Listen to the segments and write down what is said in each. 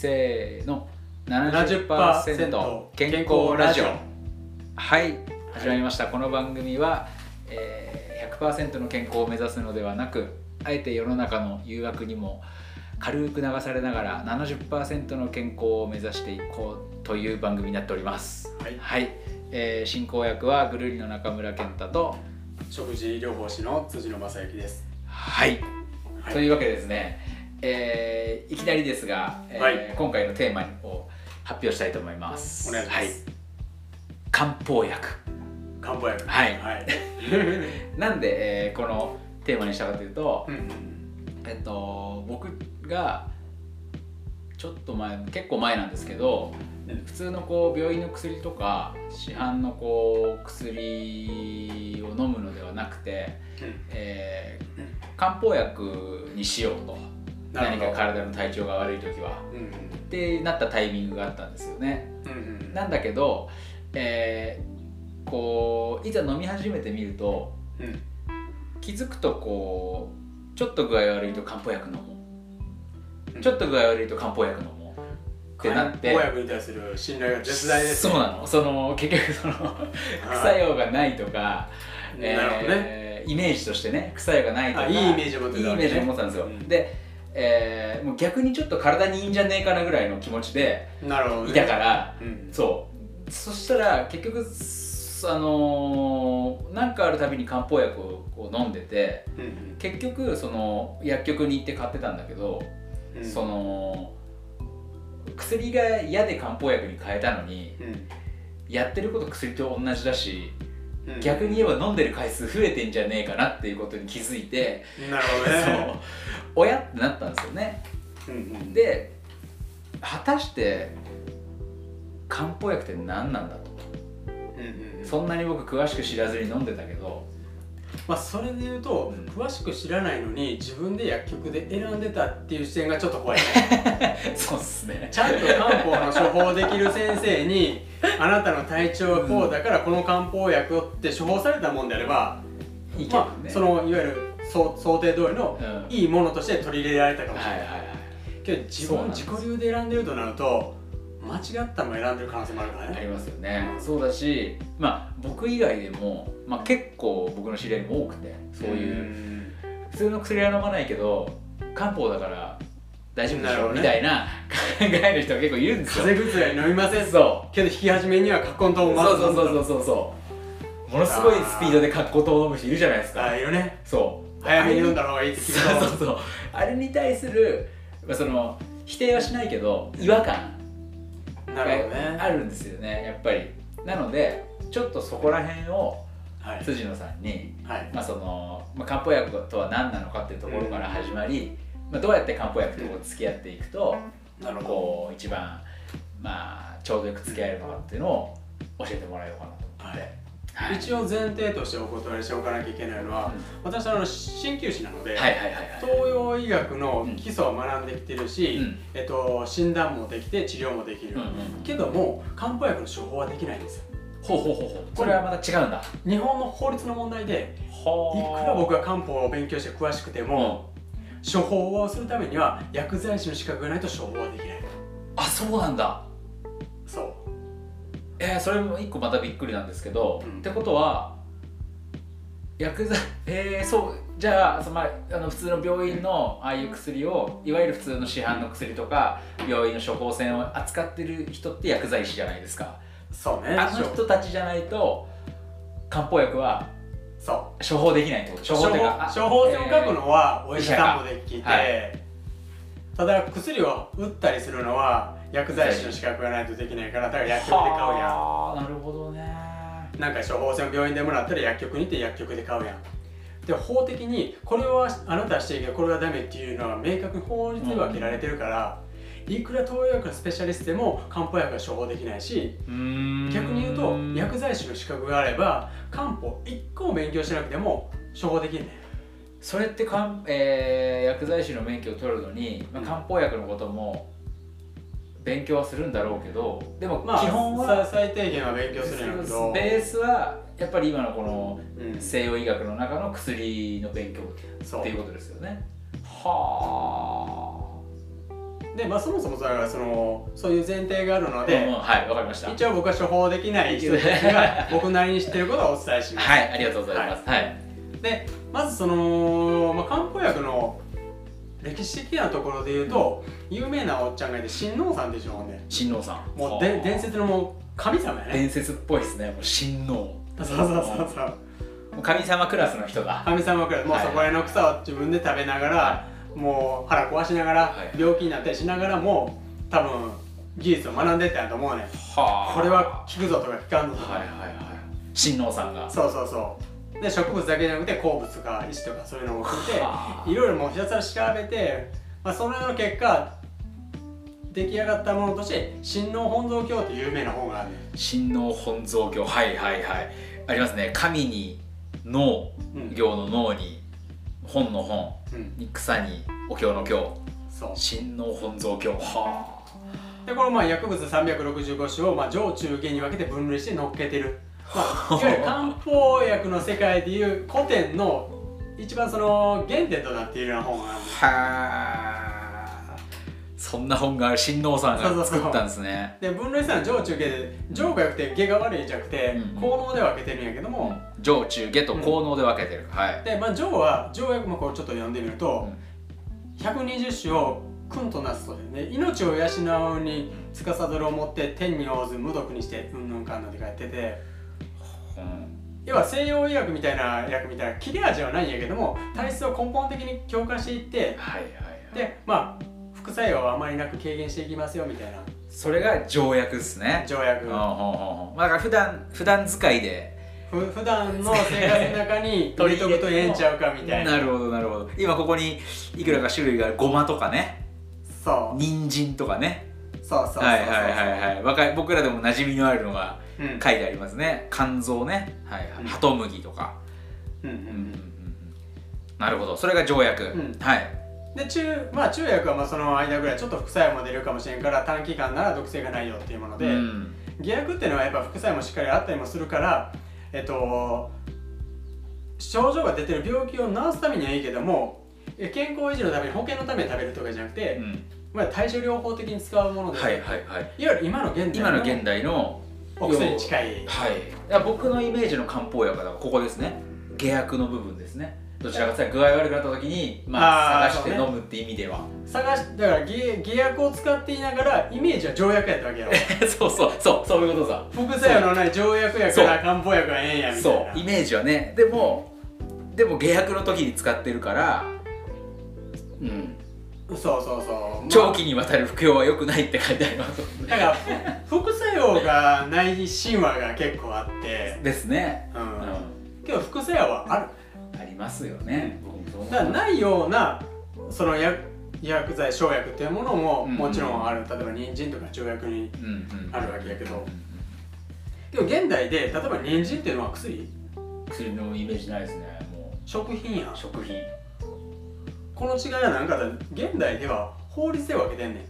せーの70%健康ラジオ。はい始まりました。この番組は、えー、100%の健康を目指すのではなくあえて世の中の誘惑にも軽く流されながら70%の健康を目指していこうという番組になっております。はい。はい、えー進行役はぐるりの中村健太と食事療法士の辻野正幸です。はい、はい。というわけでですね、えーいきなりですが、えーはい。今回のテーマを発表したいと思います。お願いします。はい、漢方薬。漢方薬。はい。はい。なんで、えーこのテーマにしたかというと、うんえっと僕がちょっと前結構前なんですけどうん。普通のこう病院の薬とか市販のこう薬を飲むのではなくて、えー漢方薬にしようと何か体の体調が悪い時は。うん。ってなったタイミングがあったんですよね。うんうんうん。なんだけど、えーこういざ飲み始めてみるとうん。気づくとこうちょっと具合悪いと漢方薬飲もう、うん。ちょっと具合悪いと漢方薬飲もう。ってなって。漢方薬に対する信頼が絶大ですね。そうなの。その結局その 副作用がないとか、いなるほどね。えーイメージとしてね副作用がないとかあいいイメージを持ってたいいイメージを持ってたんですよ、うん。で、えーもう逆にちょっと体にいいんじゃねえかなぐらいの気持ちで。いたから、うん。そうそしたら結局すあのーなんかあるたびに漢方薬を飲んでてうん結局その薬局に行って買ってたんだけど、うん。その薬が嫌で漢方薬に変えたのにうんやってること薬と同じだしうん。逆に言えば飲んでる回数増えてんじゃねえかなっていうことに気づいて、なるほどね。そう親ってなったんですよねうんうん。で果たして漢方薬って何なんだとうんうん。そんなに僕詳しく知らずに飲んでたけどまあそれで言うとうん詳しく知らないのに自分で薬局で選んでたっていう視点がちょっと怖いね。そうっすねちゃんと漢方の処方できる先生にあなたの体調はこうだからこの漢方薬をって処方されたもんであれば、いいまあ、ね、そのいわゆる想想定通りのいいいものとして取り入れられたかもしれない。い、ははいけど自分自己流で選んでるとなると間違ったのを選んでる可能性もあるからね。ありますよね。そうだしまあ僕以外でも、まあ、結構僕の知り合いも多くてそういう。普通の薬は飲まないけど漢方だから大丈夫でしょ、なるほどね。みたいな考える人が結構いるんですよ。風邪薬飲みません？そけど引き始めにはカッコン糖うをそうそうそうそうそうそう。ものすごいスピードでカッコ糖を飲む人いるじゃないですか。あいるね。そう。早めに飲んだ方がいい そうそうそう。あれに対する、まあ、その否定はしないけど違和感。あるんですよねやっぱり。なのでちょっとそこら辺をはい。辻野さんに、はい。まあそのまあ、漢方薬とは何なのかっていうところから始まり、まあ、どうやって漢方薬と付き合っていくと、なるほど。こう一番、まあ、ちょうどよく付き合えるのかっていうのを教えてもらえようかなと思って、はい。一応前提としてお断りしておかなきゃいけないのは、私はあの鍼灸師なので、はいはいはいはい東洋医学の基礎を学んできてるし、うん。えっと、診断もできて治療もできる、うんうんけども漢方薬の処方はできないんですよ。ほうほうほうほう。これはまた違うんだ。日本の法律の問題でいほくら僕が漢方を勉強して詳しくても、処方をするためには薬剤師の資格がないと処方はできない。あそうなんだ。そう。えー、それも一個またびっくりなんですけど、うん。ってことは薬剤えー、そうじゃあその、まあ、あの普通の病院のああいう薬をいわゆる普通の市販の薬とか病院の処方箋を扱ってる人って薬剤師じゃないですか。そうね。あの人たちじゃないと漢方薬はそう。処方できないってこと？処方処方箋を書くのはお医者さんもできて、はい。ただ薬を打ったりするのは薬剤師の資格がないとできないからだから薬局で買うやはあなるほどね。んなんか処方箋を病院でもらったら薬局に行って薬局で買うやん。で法的にこれはあなたはしていいけどこれはダメっていうのは明確に法律で分けられてるから、いくら東洋薬のスペシャリストでも漢方薬は処方できないし逆に言うと薬剤師の資格があれば漢方1個も勉強しなくても処方できるねそれってかん、えー薬剤師の免許を取るのに、まあ、うん。漢方薬のことも勉強はするんだろうけどでもまあ基本さは、最低限は勉強するんやけど。ベースはやっぱり今のこのうん。西洋医学の中の薬の勉強っていうことですよね。はあでまあそもそもそれはそのそういう前提があるので、うんはいわかりました。一応僕は処方できない人たちが僕なりに知ってることをお伝えします。はいありがとうございます。はい、でまずその、まあ、漢方薬の歴史的なところで言うと、有名なおっちゃんがいて親王さんでしょうね。親王さん。もうで伝説のもう神様やね。伝説っぽいですね。もう親王そうそうそうそう。神様クラスの人だ神様くらいもうはいそこらの草を自分で食べながら、はもう腹壊しながら、はい。病気になったりしながらも多分技術を学んでったんやと思うねん。はあ。これは効くぞとか効かんぞとか、はいはいはい。親王さんが。そうそうそう。で植物だけじゃなくて鉱物とか石とかそういうのも含めてはあ。いろいろもうひたすら調べて、まあ、その結果出来上がったものとして「親王本草経」っていう有名な本がある親王本草経。はいはいはい。ありますね。神に脳。うん。行の脳に本の本うん。に草にお経の経。そう。親王本草経。はでこのまあ薬物365種をまあ上中下に分けて分類して乗っけてる、まあ、いわゆる漢方薬の世界でいう古典の一番その原点となっているような本があるんですそんな本が親王さんが作ったんですね。で分類したのは上中下で上が良くて下が悪いじゃなくてうん効能で分けてるんやけども、上中下と効能で分けてる、はい。でまあ上は上薬もこうちょっと読んでみると、120種を訓となすとでね命を養うに司るをもって天に応ず無毒にしてうんぬんかんぬんって書いててうん。要は西洋医薬みたいな薬みたいな切れ味はないんやけども体質を根本的に強化していってはいはいはい。でまあ副作用はあまりなく軽減していきますよみたいな。それが条約ですね。条約。ほうほうほうだから普段普段使いで。ふ普段の生活の中に 取りとくとええんちゃうかみたいな。なるほどなるほど。今ここにいくらか種類が？あるごまとかね。そう。人参とかね。そうそうそうはいはいはいはい若い僕らでも馴染みのあるのがうん。書いてありますね。肝臓ね。はいはい。うん。ハトムギとか。うんうんうん。うんうんうんなるほど。それが条約、ん。はいで中まあ中薬はまあその間ぐらいちょっと副作用も出るかもしれんから短期間なら毒性がないよっていうもので、うん。下薬っていうのはやっぱ副作用もしっかりあったりもするからえっと症状が出てる病気を治すためにはいいけどもえ健康維持のために保険のために食べるとかじゃなくて、うん。まあ、対処療法的に使うもので、はいはいはい。いわゆる今の現代今の現代のお薬に近い。はい。僕のイメージの漢方薬はここですね。下薬の部分ですねどちらかというと具合悪くなった時にまあ探して飲むって意味では。探しだから下下薬を使っていながらイメージは条約やったわけやろ。そうそうそうそういうことさ。副作用のない条約やから漢方薬はええんやみたそいうなイメージはね。でもでも下薬の時に使ってるからうん。そうそうそう、まあ長期にわたる服用は良くないって書いてあります。だから副作用がない神話が結構あって、ですね、うん。うけど副作用はあるますよね。だからないようなその薬薬剤生薬っていうものもうん。もちろんある、例えば人参とか条約にうんうん。あるわけやけど。うんうんけど現代で例えば人参っていうのは薬？薬のイメージないですねも食品やん。う食品。この違いは何か現代では法律で分けてんねん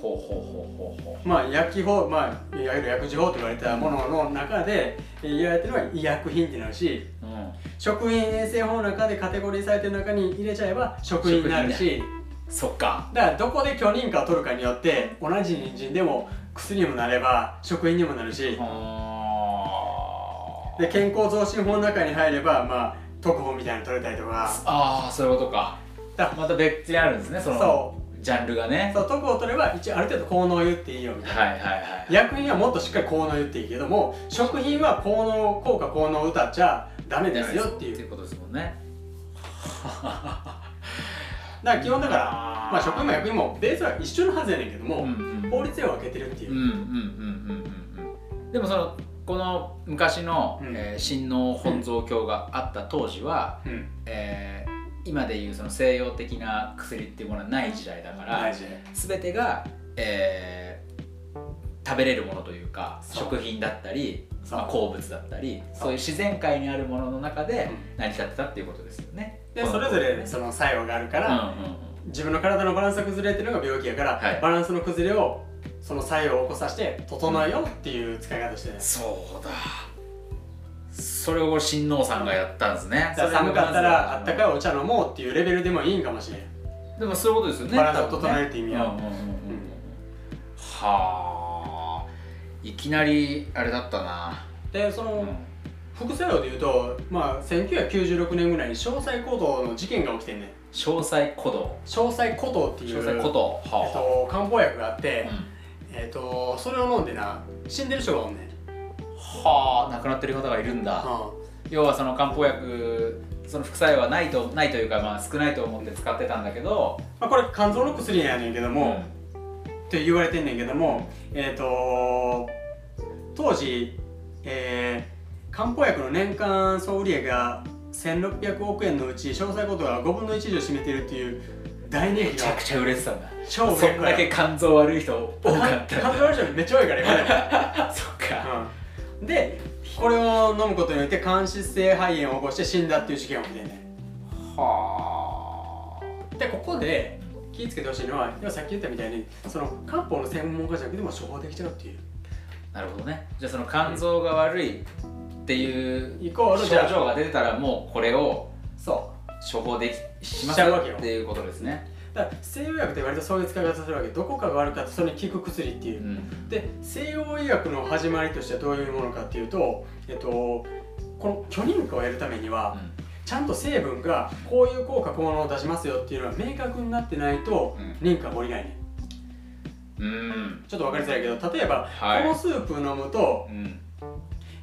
ほうほうほうほうほう。まあ薬機法、まあ、いわゆる薬事法と言われたものの中でえー言われてるのは医薬品ってなるしうん。食品衛生法の中でカテゴリーされてる中に入れちゃえば食品になるし。そっか。だからどこで許認可を取るかによって同じ人参でも薬にもなれば食品にもなるし。あ。で健康増進法の中に入ればまあ特報みたいなの取れたりとか。あーそういうことか。だまた別にあるんですねその。そジャンルがね。そう特報を取れば一応ある程度効能を言っていいよみたいな。はいはいはい薬品はもっとしっかり効能を言っていいけども食品は効能効果効能を歌っちゃダメですよっていう。ってことですもんね。だから基本だからまあ食品も薬品もベースは一緒のはずやねんけども、うんうん法律で分けてるっていう。う、んうんうんうんうんうん。でもそのこの昔の、うん。えー親王本草経があった当時は、うん。えー今でいうその西洋的な薬っていうものはない時代だから、全てが、えー食べれるものというか食品だったり、まあ、鉱物だったりそう。いう自然界にあるものの中でう成り立ってたっていうことですよね。でそれぞれその作用があるから、うんうんうん。自分の体のバランスが崩れてるのが病気やから、はい。バランスの崩れをその作用を起こさせて整えようっていう使い方してる、そうだそれを親王さんがやったんですね。寒かったらあったかいいお茶飲もうっていうレベルでもいいんかもしれん。でもそういうことですよね。体を整えるって意味は、うんうんうんうん。はあ。いきなりあれだったな、でその、うん。副作用でいうと、まあ、1996年ぐらいに詳細鼓動の事件が起きてんねん。詳細鼓動。詳細鼓動っていう詳細鼓動。えっはと、漢方薬があってあ、、うん。えっと、それを飲んでな死んでる人がおんねん、はあ亡くなってる方がいるんだ。要はその漢方薬その副作用はないとないというかまあ少ないと思って使ってたんだけど。まあ、これ肝臓の薬やねんけども、って言われてんねんけどもえっ、と当時、えー漢方薬の年間総売上が1600億円のうち詳細ことが5分の1以上占めてるっていう大人気のめちゃくちゃ売れてたんだ。超そんだけ肝臓悪い人多かった。肝臓の人めっちゃ多いから今ね そっか。うんでこれを飲むことによって間質性肺炎を起こして死んだっていう事件が起きてんねはんでここで気をつけてほしいのはさっき言ったみたいにその漢方の専門家じゃなくても処方できちゃうっていう。あなるほどね。じゃあその肝臓が悪いっていうイコール症状が出てたらもうこれをそう。処方できしますしちゃうわけよっていうことですねだから西洋薬って割とそういう使い方するわけ。どこかが悪かったそれに効く薬っていう。う、ん。で西洋医学の始まりとしてはどういうものかっていうと、えっと、この許認可を得るためには、ちゃんと成分がこういう効果効能を出しますよっていうのは明確になってないとうん。認可が下りないね。うん。ちょっと分かりづらいけど例えば、はい。このスープ飲むとうん。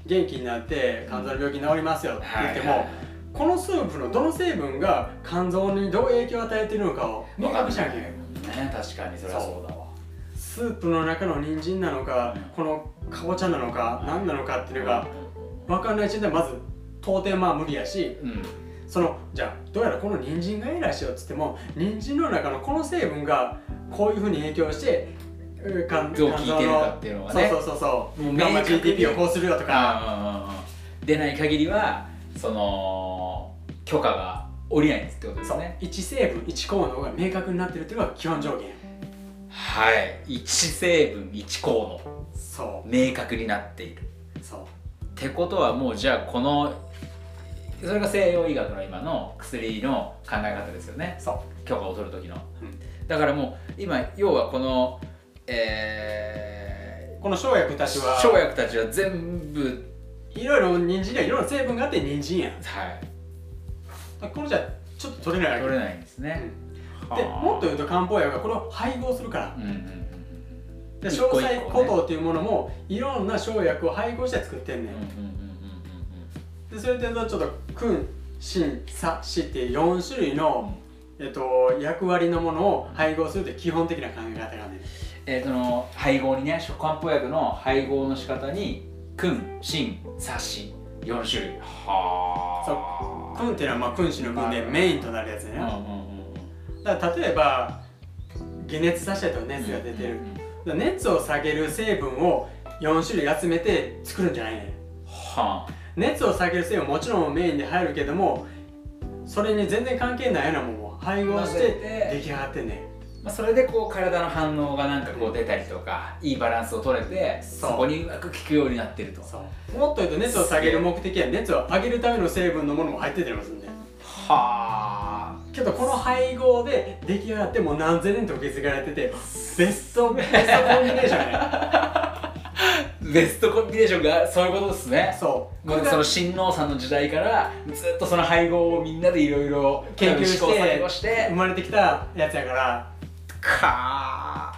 元気になって肝臓の病気治りますよって言っても、はいはいこのスープのどの成分が肝臓にどう影響を与えているのかを明確にしなきゃいけない。ね確かにそれはそうだわ。スープの中の人参なのか、うん。このかぼちゃなのか何なのかっていうのが分かんない時点でまず到底まあ無理やしうん。そのじゃあどうやらこの人参がいいらしいよっつっても人参の中のこの成分がこういうふうに影響してう肝どう効いてるかっていうのがね。そうそうそうそう。もうガンマ明確に GDP をこうするよとか。出ない限りはその許可が下りないってことですね。1成分1効能が明確になってるっていうのが基本条件。はい。1成分1効そ能明確になっている。うそう。ってことはもうじゃあこのそれが西洋医学の今の薬の考え方ですよね。そう。許可を取る時の、うん。だからもう今要はこのえこの生薬たちはー、生薬たちは全部いろいろ人参にはいろんな成分があって人参やん。はいこれじゃちょっと取れないわけ。取れないんですね、でもっと言うと漢方薬がこれを配合するから。うんうんうんうんで詳細古道っていうものもいろんな生薬を配合して作ってんねん、うんうんうんでそれでちょっと君心さしっていう4種類の、えっと、役割のものを配合するって基本的な考え方がねえー、その配合にね漢方薬の配合の仕方に君心察し4種類。はあ君っていうのはまあ君子の君でメインとなるやつね、うんうんうんだから例えば解熱させたと熱が出てる、だから熱を下げる成分を4種類集めて作るんじゃないねんはあ。熱を下げる成分ももちろんメインで入るけどもそれに全然関係ないようなものを配合して。出来上がってんねんまあ、それでこう体の反応がなんかこう出たりとかいいバランスを取れてそこにうまく効くようになってると。そう。もっと言うと熱を下げる目的は熱を上げるための成分のものも入ってたりもするんで。はあ。けどこの配合で出来上がってもう何千年と受け継がれててベストベストコンビネーションね。ベストコンビネーションがそういうことですね。そう。もうその親王さんの時代からずっとその配合をみんなでいろいろ研究して生まれてきたやつやからか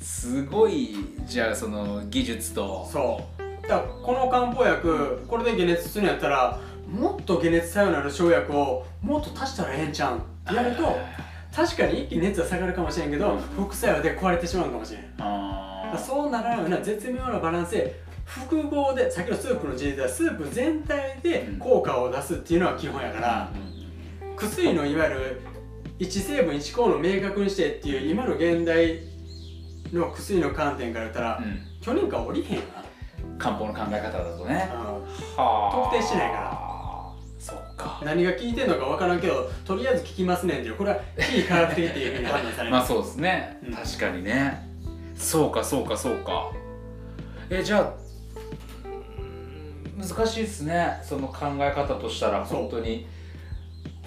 ーすごいじゃあその技術と。そう。だからこの漢方薬これで解熱するんやったらもっと解熱作用のある生薬をもっと足したらええんちゃうんってやると確かに一気に熱は下がるかもしれんけど、うん。副作用で壊れてしまうかもしれん。そうならないような絶妙なバランスで複合でさっきのスープの事例ではスープ全体で効果を出すっていうのは基本やから、薬のいわゆる1成分1項の明確にしてっていう今の現代の薬の観点から言ったら、うん。許認可下りへんよ漢方の考え方だとね。特定してないから。そっか。何が効いてんのか分からんけどとりあえず効きますねんっていうこれは非科学的っていうふうに判断されます。まあそうですね、うん。確かにね。そうかそうかそうか。えじゃあ難しいですね。その考え方としたら本当に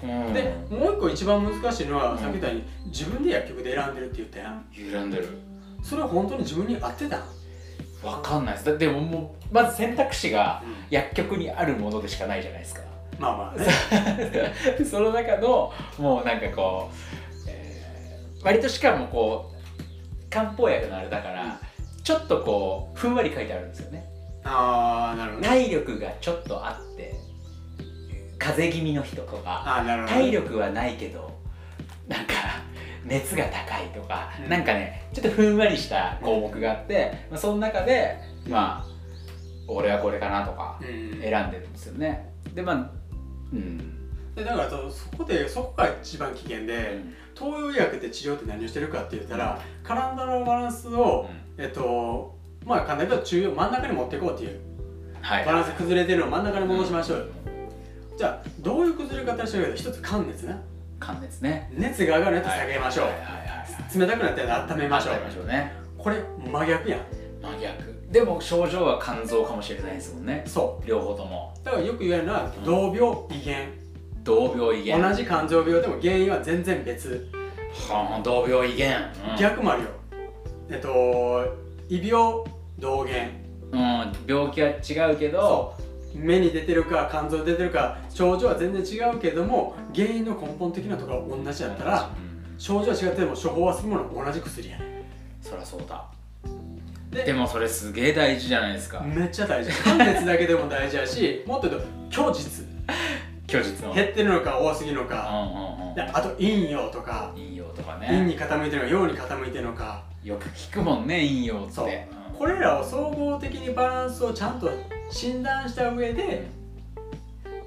でもう一個一番難しいのは、さっき言ったように自分で薬局で選んでるって言ったやん。選ん。でるそれは本当に自分に合ってたん？わかんないです。だでももうまず選択肢が薬局にあるものでしかないじゃないですか、まあまあね。その中のもうなんかこう、えー割としかもこう漢方薬のあれだから、ちょっとこうふんわり書いてあるんですよね。ああなるほどね。体力がちょっとあって風邪気味の人とか体力はないけどなんか熱が高いとか、うん。なんかねちょっとふんわりした項目があって、まあ、その中でまあ俺はこれかなとかうん。選んでるんですよね。でまあうん。でだからそそこでそこが一番危険で東洋医学って治療って何をしてるかって言ったら体のバランスを、えっとまあ簡単に言うと中央真ん中に持っていこうっていう。はい。バランス崩れてるのを真ん中に戻しましょうよ、じゃあどういう崩れ方してるか一つ寒熱ね。寒熱ね。熱が上がるやつ下げましょう、はいはいはいはい。冷たくなったら温めましょう。温めましょうね。これ真逆やん。真逆。でも症状は肝臓かもしれないですもんね。そ両方とも。うだからよく言われるのは同病異原、同病異源同じ肝臓病でも原因は全然別。はあ同病異源、うん、逆もあるよ。えっと異病同源。うん、病気は違うけど目に出てるか肝臓に出てるか症状は全然違うけども原因の根本的なところが同じだったらうん。症状は違っても処方はするものは同じ薬やねそりゃそうだ。ででもそれすげえ大事じゃないですか。めっちゃ大事。寒熱だけでも大事やし もっと言うと虚実。虚実の。減ってるのか多すぎるのうかんうん。であと陰陽とか。うん陰陽とか陰ねに傾いてるのか陽に傾いてるのか。よく聞くもんね陰陽って。う。んこれらを総合的にバランスをちゃんと診断した上で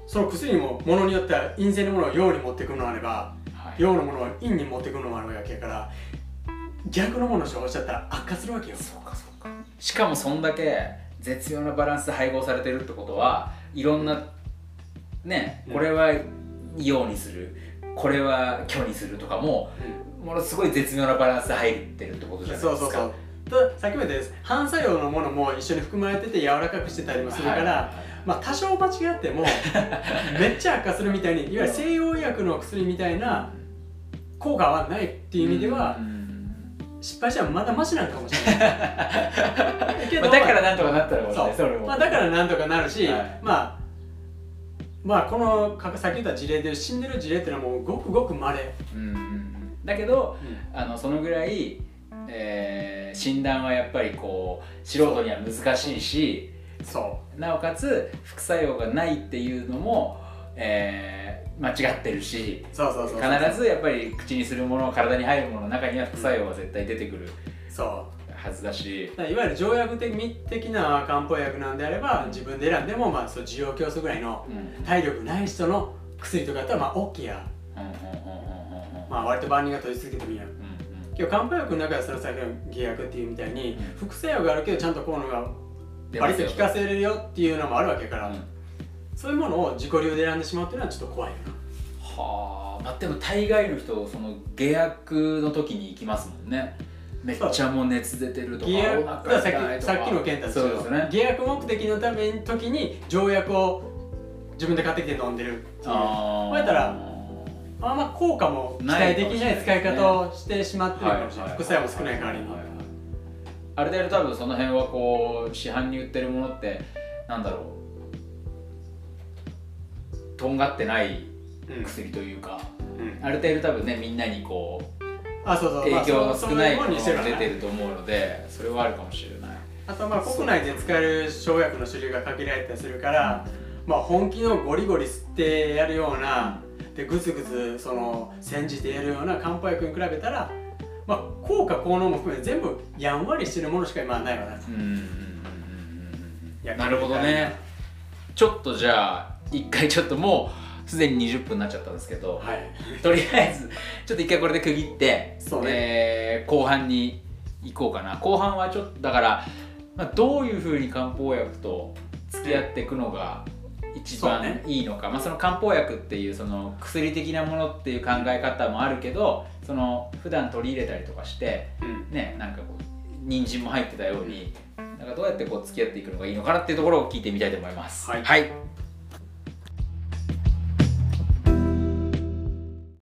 その薬もものによっては陰性のものを陽に持ってくるのもあればはい。陽のものを陰に持ってくるのもあるわけやから逆のものを処方しちゃったら悪化するわけよ。そうかそうか。しかもそんだけ絶妙なバランスで配合されてるってことはいろんなねうん。これは陽にするこれは虚にするとかもものすごい絶妙なバランスで入ってるってことじゃないですか。そうそうそうたださっきも言ったように反作用のものも一緒に含まれてて柔らかくしてたりもするから、はいはいはい。まあ多少間違っても めっちゃ悪化するみたいにいわゆる西洋医薬の薬みたいな効果はないっていう意味ではうん。失敗したらまだマシなんかもしれない。けまあだからなんとかなったらもそう。それも。まあ、だからなんとかなるし、はい。まあまあこのかさっき言った事例で死んでる事例っていうのはもうごくごくまれ、うんうんうん。だけどあのそのぐらい、えー診断はやっぱりこう素人には難しいしそなおかつ副作用がないっていうのも、えー間違ってるしうそうそうそう。必ずやっぱり口にするもの体に入るものの中には副作用が絶対出てくるそう。はずだし、いわゆる条約的的な漢方薬なんであれば自分で選んでもまあそう需要競争ぐらいのうん。体力ない人の薬とかだったらまあ OK や。うんうんうんうんうんうん。まあ割と万人が取り続けてもいいやんう。んけど漢方薬の中でその先の偽薬っていうみたいにうん。副作用があるけどちゃんと効能が割と。効かせれるよっていうのもあるわけやから、うんそういうものを自己流で選んでしまうっていうのはちょっと怖いよな。はあまあでも大概の人その下薬の時に行きますもんね。めっちゃもう熱出てるとかか。らさっきさっきの健太そうですね。偽薬目的のための時に条約を自分で買ってきて飲んでるっていう。あこうやったらあんま効果も期待できない使い方をしてしまってるかもしれない。副作用も少ない代わりに。ある程度多分その辺はこう市販に売ってるものってなんだろう。とんがってないうん薬というか、うん。ある程度多分ねみんなにこうあそうそう。まあ影響の少ないものが出てると思うのでそれはあるかもしれない。あとまあ国内で使える生薬の種類が限られたりするから、まあ、本気のゴリゴリ吸ってやるようなでグツグツその煎じてやるような漢方薬に比べたら、まあ、効果効能も含めて全部やんわりしてるものしか今はないわな。なるほどね。ちょっとじゃあ一回ちょっともうすでに20分になっちゃったんですけど、はい。とりあえずちょっと一回これで区切って、そうね。えー後半に行こうかな。後半はちょっとだから、まあ、どういうふうに漢方薬と付き合っていくのが一番いいのか、まあ、その漢方薬っていうその薬的なものっていう考え方もあるけどその普段取り入れたりとかしてうん。ねなんかこう人参も入ってたようになんかどうやってこう付き合っていくのがいいのかなっていうところを聞いてみたいと思います。はい。はい